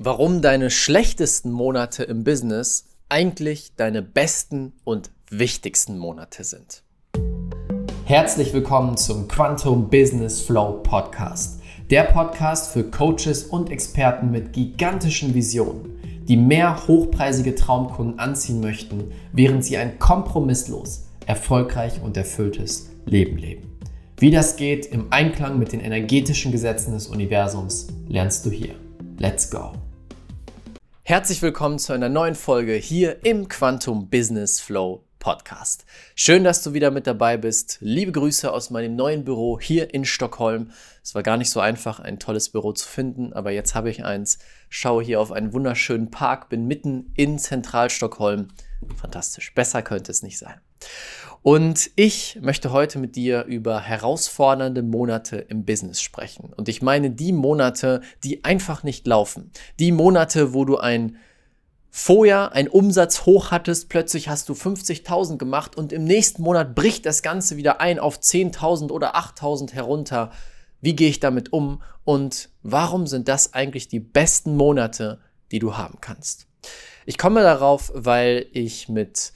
warum deine schlechtesten Monate im Business eigentlich deine besten und wichtigsten Monate sind. Herzlich willkommen zum Quantum Business Flow Podcast. Der Podcast für Coaches und Experten mit gigantischen Visionen, die mehr hochpreisige Traumkunden anziehen möchten, während sie ein kompromisslos, erfolgreich und erfülltes Leben leben. Wie das geht im Einklang mit den energetischen Gesetzen des Universums, lernst du hier. Let's go! Herzlich willkommen zu einer neuen Folge hier im Quantum Business Flow Podcast. Schön, dass du wieder mit dabei bist. Liebe Grüße aus meinem neuen Büro hier in Stockholm. Es war gar nicht so einfach, ein tolles Büro zu finden, aber jetzt habe ich eins. Schaue hier auf einen wunderschönen Park, bin mitten in Zentralstockholm. Fantastisch. Besser könnte es nicht sein. Und ich möchte heute mit dir über herausfordernde Monate im Business sprechen. Und ich meine die Monate, die einfach nicht laufen. Die Monate, wo du ein vorher einen Umsatz hoch hattest, plötzlich hast du 50.000 gemacht und im nächsten Monat bricht das Ganze wieder ein auf 10.000 oder 8.000 herunter. Wie gehe ich damit um und warum sind das eigentlich die besten Monate, die du haben kannst? Ich komme darauf, weil ich mit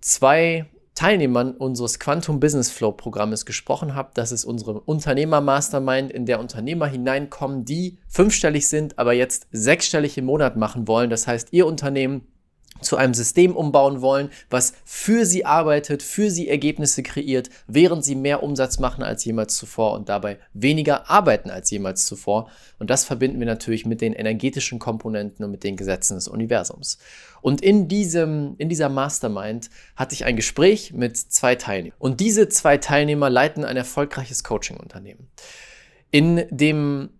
zwei Teilnehmern unseres Quantum Business Flow Programmes gesprochen habe. Das ist unsere Unternehmer-Mastermind, in der Unternehmer hineinkommen, die fünfstellig sind, aber jetzt sechsstellig im Monat machen wollen. Das heißt, ihr Unternehmen zu einem System umbauen wollen, was für sie arbeitet, für sie Ergebnisse kreiert, während sie mehr Umsatz machen als jemals zuvor und dabei weniger arbeiten als jemals zuvor. Und das verbinden wir natürlich mit den energetischen Komponenten und mit den Gesetzen des Universums. Und in diesem, in dieser Mastermind hatte ich ein Gespräch mit zwei Teilnehmern. Und diese zwei Teilnehmer leiten ein erfolgreiches Coaching-Unternehmen. In dem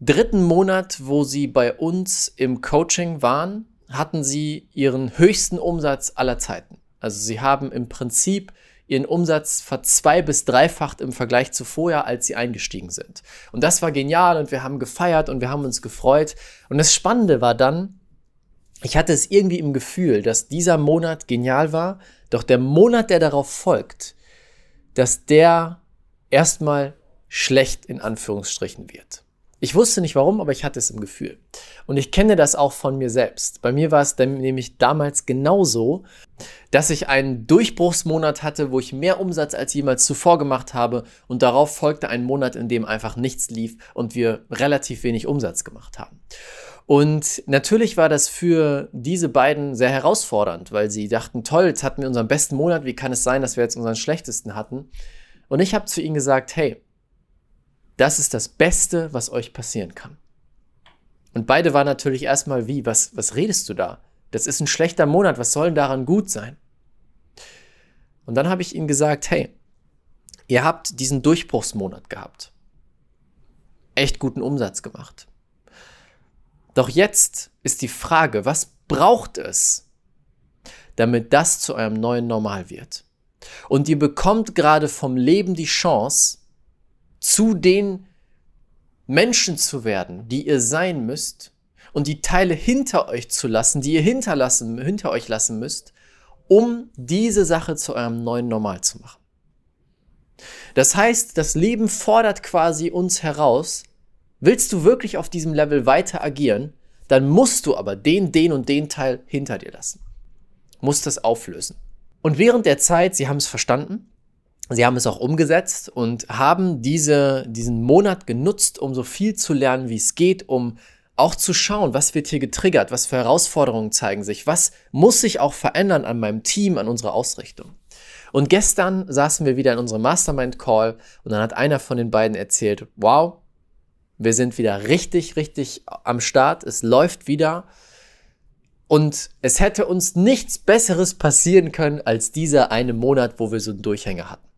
dritten Monat, wo sie bei uns im Coaching waren, hatten sie ihren höchsten Umsatz aller Zeiten. Also sie haben im Prinzip ihren Umsatz verzwei- bis dreifacht im Vergleich zu vorher, als sie eingestiegen sind. Und das war genial und wir haben gefeiert und wir haben uns gefreut. Und das Spannende war dann, ich hatte es irgendwie im Gefühl, dass dieser Monat genial war, doch der Monat, der darauf folgt, dass der erstmal schlecht in Anführungsstrichen wird. Ich wusste nicht warum, aber ich hatte es im Gefühl. Und ich kenne das auch von mir selbst. Bei mir war es nämlich damals genauso, dass ich einen Durchbruchsmonat hatte, wo ich mehr Umsatz als jemals zuvor gemacht habe und darauf folgte ein Monat, in dem einfach nichts lief und wir relativ wenig Umsatz gemacht haben. Und natürlich war das für diese beiden sehr herausfordernd, weil sie dachten, toll, jetzt hatten wir unseren besten Monat, wie kann es sein, dass wir jetzt unseren schlechtesten hatten? Und ich habe zu ihnen gesagt, hey, das ist das Beste, was euch passieren kann. Und beide waren natürlich erstmal wie, was, was redest du da? Das ist ein schlechter Monat, was soll denn daran gut sein? Und dann habe ich ihnen gesagt, hey, ihr habt diesen Durchbruchsmonat gehabt. Echt guten Umsatz gemacht. Doch jetzt ist die Frage, was braucht es, damit das zu eurem neuen Normal wird? Und ihr bekommt gerade vom Leben die Chance, zu den Menschen zu werden, die ihr sein müsst und die Teile hinter euch zu lassen, die ihr hinterlassen, hinter euch lassen müsst, um diese Sache zu eurem neuen Normal zu machen. Das heißt, das Leben fordert quasi uns heraus, willst du wirklich auf diesem Level weiter agieren, dann musst du aber den, den und den Teil hinter dir lassen. Musst das auflösen. Und während der Zeit, sie haben es verstanden, Sie haben es auch umgesetzt und haben diese, diesen Monat genutzt, um so viel zu lernen, wie es geht, um auch zu schauen, was wird hier getriggert, was für Herausforderungen zeigen sich, was muss sich auch verändern an meinem Team, an unserer Ausrichtung. Und gestern saßen wir wieder in unserem Mastermind-Call und dann hat einer von den beiden erzählt, wow, wir sind wieder richtig, richtig am Start, es läuft wieder. Und es hätte uns nichts Besseres passieren können als dieser eine Monat, wo wir so einen Durchhänger hatten.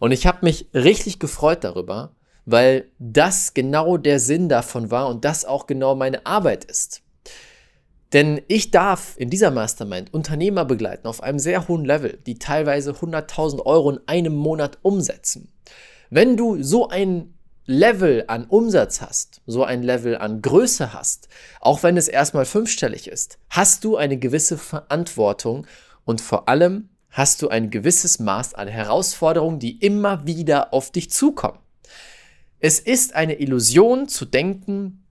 Und ich habe mich richtig gefreut darüber, weil das genau der Sinn davon war und das auch genau meine Arbeit ist. Denn ich darf in dieser Mastermind Unternehmer begleiten auf einem sehr hohen Level, die teilweise 100.000 Euro in einem Monat umsetzen. Wenn du so ein Level an Umsatz hast, so ein Level an Größe hast, auch wenn es erstmal fünfstellig ist, hast du eine gewisse Verantwortung und vor allem hast du ein gewisses Maß an Herausforderungen, die immer wieder auf dich zukommen. Es ist eine Illusion zu denken,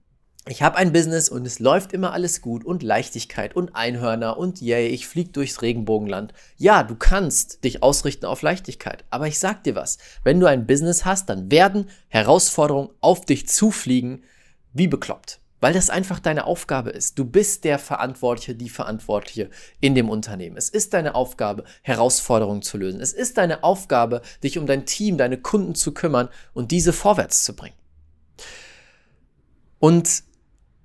ich habe ein Business und es läuft immer alles gut und Leichtigkeit und Einhörner und yay, ich fliege durchs Regenbogenland. Ja, du kannst dich ausrichten auf Leichtigkeit, aber ich sag dir was, wenn du ein Business hast, dann werden Herausforderungen auf dich zufliegen, wie bekloppt. Weil das einfach deine Aufgabe ist. Du bist der Verantwortliche, die Verantwortliche in dem Unternehmen. Es ist deine Aufgabe, Herausforderungen zu lösen. Es ist deine Aufgabe, dich um dein Team, deine Kunden zu kümmern und diese vorwärts zu bringen. Und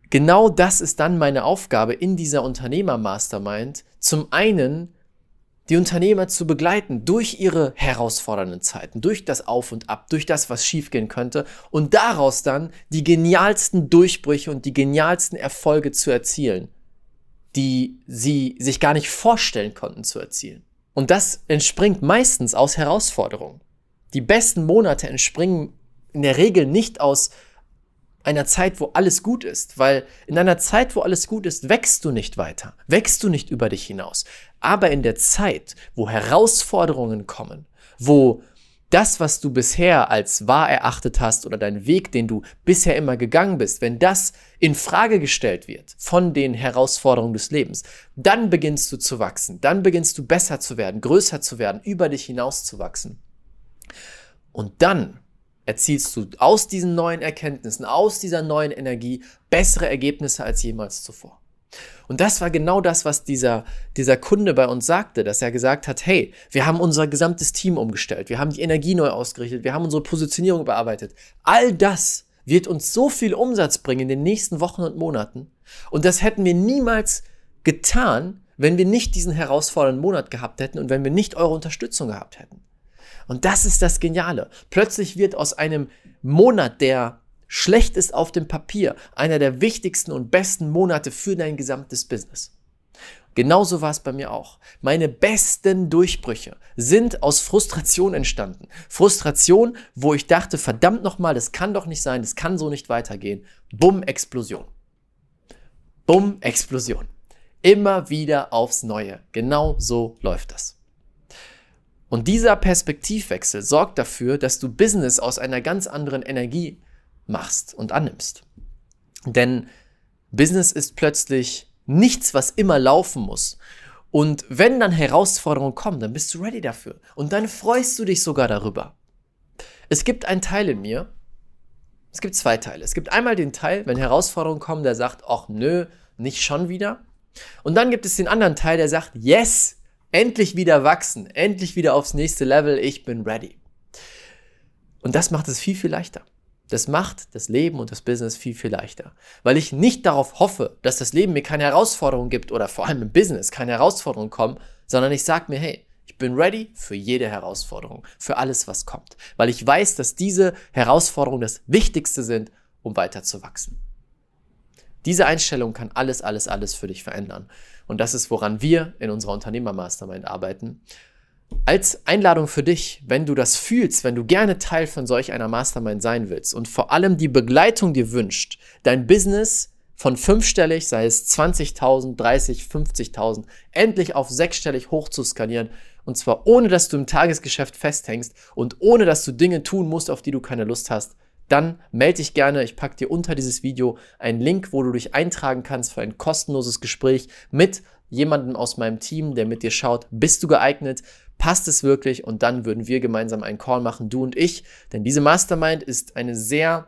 genau das ist dann meine Aufgabe in dieser Unternehmer-Mastermind. Zum einen die Unternehmer zu begleiten durch ihre herausfordernden Zeiten, durch das Auf und Ab, durch das, was schiefgehen könnte und daraus dann die genialsten Durchbrüche und die genialsten Erfolge zu erzielen, die sie sich gar nicht vorstellen konnten zu erzielen. Und das entspringt meistens aus Herausforderungen. Die besten Monate entspringen in der Regel nicht aus einer Zeit, wo alles gut ist, weil in einer Zeit, wo alles gut ist, wächst du nicht weiter, wächst du nicht über dich hinaus. Aber in der Zeit, wo Herausforderungen kommen, wo das, was du bisher als wahr erachtet hast oder dein Weg, den du bisher immer gegangen bist, wenn das in Frage gestellt wird von den Herausforderungen des Lebens, dann beginnst du zu wachsen, dann beginnst du besser zu werden, größer zu werden, über dich hinaus zu wachsen. Und dann erzielst du aus diesen neuen Erkenntnissen, aus dieser neuen Energie bessere Ergebnisse als jemals zuvor. Und das war genau das, was dieser, dieser Kunde bei uns sagte, dass er gesagt hat, hey, wir haben unser gesamtes Team umgestellt, wir haben die Energie neu ausgerichtet, wir haben unsere Positionierung bearbeitet. All das wird uns so viel Umsatz bringen in den nächsten Wochen und Monaten. Und das hätten wir niemals getan, wenn wir nicht diesen herausfordernden Monat gehabt hätten und wenn wir nicht eure Unterstützung gehabt hätten. Und das ist das Geniale. Plötzlich wird aus einem Monat, der schlecht ist auf dem Papier, einer der wichtigsten und besten Monate für dein gesamtes Business. Genauso war es bei mir auch. Meine besten Durchbrüche sind aus Frustration entstanden. Frustration, wo ich dachte, verdammt nochmal, das kann doch nicht sein, das kann so nicht weitergehen. Bumm, Explosion. Bumm, Explosion. Immer wieder aufs Neue. Genau so läuft das. Und dieser Perspektivwechsel sorgt dafür, dass du Business aus einer ganz anderen Energie machst und annimmst. Denn Business ist plötzlich nichts, was immer laufen muss. Und wenn dann Herausforderungen kommen, dann bist du ready dafür. Und dann freust du dich sogar darüber. Es gibt einen Teil in mir, es gibt zwei Teile. Es gibt einmal den Teil, wenn Herausforderungen kommen, der sagt, ach nö, nicht schon wieder. Und dann gibt es den anderen Teil, der sagt, yes, endlich wieder wachsen, endlich wieder aufs nächste Level, ich bin ready. Und das macht es viel, viel leichter. Das macht das Leben und das Business viel, viel leichter. Weil ich nicht darauf hoffe, dass das Leben mir keine Herausforderungen gibt oder vor allem im Business keine Herausforderungen kommen, sondern ich sage mir, hey, ich bin ready für jede Herausforderung, für alles, was kommt. Weil ich weiß, dass diese Herausforderungen das Wichtigste sind, um weiter zu wachsen. Diese Einstellung kann alles, alles, alles für dich verändern. Und das ist, woran wir in unserer Unternehmer-Mastermind arbeiten. Als Einladung für dich, wenn du das fühlst, wenn du gerne Teil von solch einer Mastermind sein willst und vor allem die Begleitung dir wünscht, dein Business von fünfstellig, sei es 20.000, 30, 50.000, endlich auf sechsstellig hoch zu skalieren und zwar ohne, dass du im Tagesgeschäft festhängst und ohne, dass du Dinge tun musst, auf die du keine Lust hast, dann melde dich gerne. Ich packe dir unter dieses Video einen Link, wo du dich eintragen kannst für ein kostenloses Gespräch mit jemandem aus meinem Team, der mit dir schaut, bist du geeignet, passt es wirklich und dann würden wir gemeinsam einen Call machen, du und ich, denn diese Mastermind ist eine sehr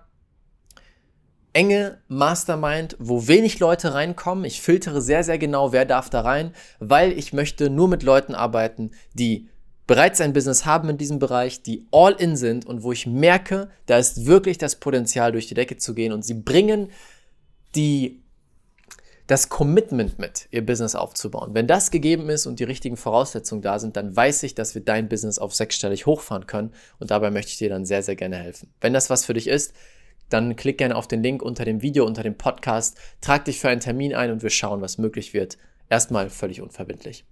enge Mastermind, wo wenig Leute reinkommen. Ich filtere sehr, sehr genau, wer darf da rein, weil ich möchte nur mit Leuten arbeiten, die bereits ein Business haben in diesem Bereich, die all in sind und wo ich merke, da ist wirklich das Potenzial durch die Decke zu gehen und sie bringen die das Commitment mit, ihr Business aufzubauen. Wenn das gegeben ist und die richtigen Voraussetzungen da sind, dann weiß ich, dass wir dein Business auf sechsstellig hochfahren können und dabei möchte ich dir dann sehr, sehr gerne helfen. Wenn das was für dich ist, dann klick gerne auf den Link unter dem Video, unter dem Podcast, trag dich für einen Termin ein und wir schauen, was möglich wird. Erstmal völlig unverbindlich.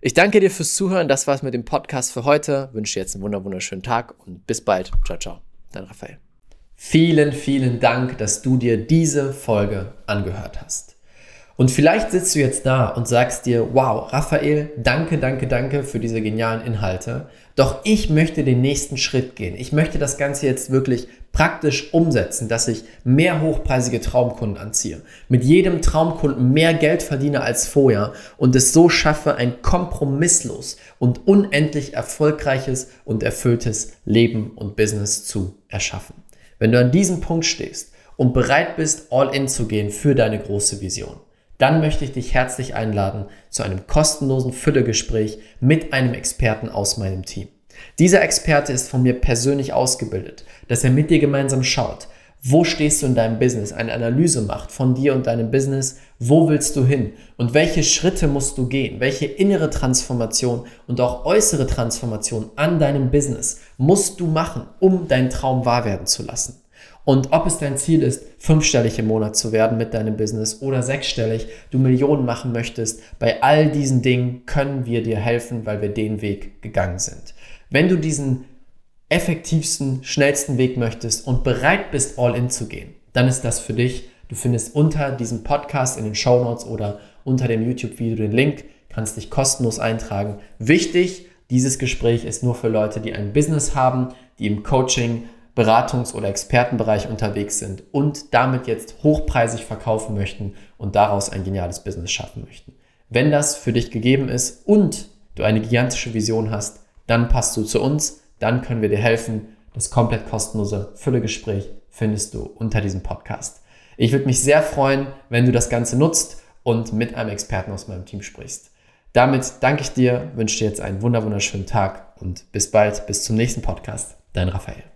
Ich danke dir fürs Zuhören. Das war's mit dem Podcast für heute. Wünsche dir jetzt einen wunderschönen Tag und bis bald. Ciao, ciao. Dein Raphael. Vielen, vielen Dank, dass du dir diese Folge angehört hast. Und vielleicht sitzt du jetzt da und sagst dir, wow, Raphael, danke, danke, danke für diese genialen Inhalte. Doch ich möchte den nächsten Schritt gehen. Ich möchte das Ganze jetzt wirklich praktisch umsetzen, dass ich mehr hochpreisige Traumkunden anziehe, mit jedem Traumkunden mehr Geld verdiene als vorher und es so schaffe, ein kompromisslos und unendlich erfolgreiches und erfülltes Leben und Business zu erschaffen. Wenn du an diesem Punkt stehst und bereit bist, all in zu gehen für deine große Vision, dann möchte ich dich herzlich einladen zu einem kostenlosen Füllegespräch mit einem Experten aus meinem Team. Dieser Experte ist von mir persönlich ausgebildet, dass er mit dir gemeinsam schaut, wo stehst du in deinem Business, eine Analyse macht von dir und deinem Business, wo willst du hin und welche Schritte musst du gehen, welche innere Transformation und auch äußere Transformation an deinem Business musst du machen, um deinen Traum wahr werden zu lassen. Und ob es dein Ziel ist, fünfstellig im Monat zu werden mit deinem Business oder sechsstellig, du Millionen machen möchtest, bei all diesen Dingen können wir dir helfen, weil wir den Weg gegangen sind. Wenn du diesen effektivsten, schnellsten Weg möchtest und bereit bist, all in zu gehen, dann ist das für dich. Du findest unter diesem Podcast in den Show Notes oder unter dem YouTube-Video den Link, kannst dich kostenlos eintragen. Wichtig, dieses Gespräch ist nur für Leute, die ein Business haben, die im Coaching, Beratungs- oder Expertenbereich unterwegs sind und damit jetzt hochpreisig verkaufen möchten und daraus ein geniales Business schaffen möchten. Wenn das für dich gegeben ist und du eine gigantische Vision hast, dann passt du zu uns, dann können wir dir helfen. Das komplett kostenlose Füllegespräch findest du unter diesem Podcast. Ich würde mich sehr freuen, wenn du das Ganze nutzt und mit einem Experten aus meinem Team sprichst. Damit danke ich dir, wünsche dir jetzt einen wunderschönen Tag und bis bald, bis zum nächsten Podcast. Dein Raphael.